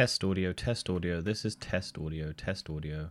Test audio, test audio. This is test audio, test audio.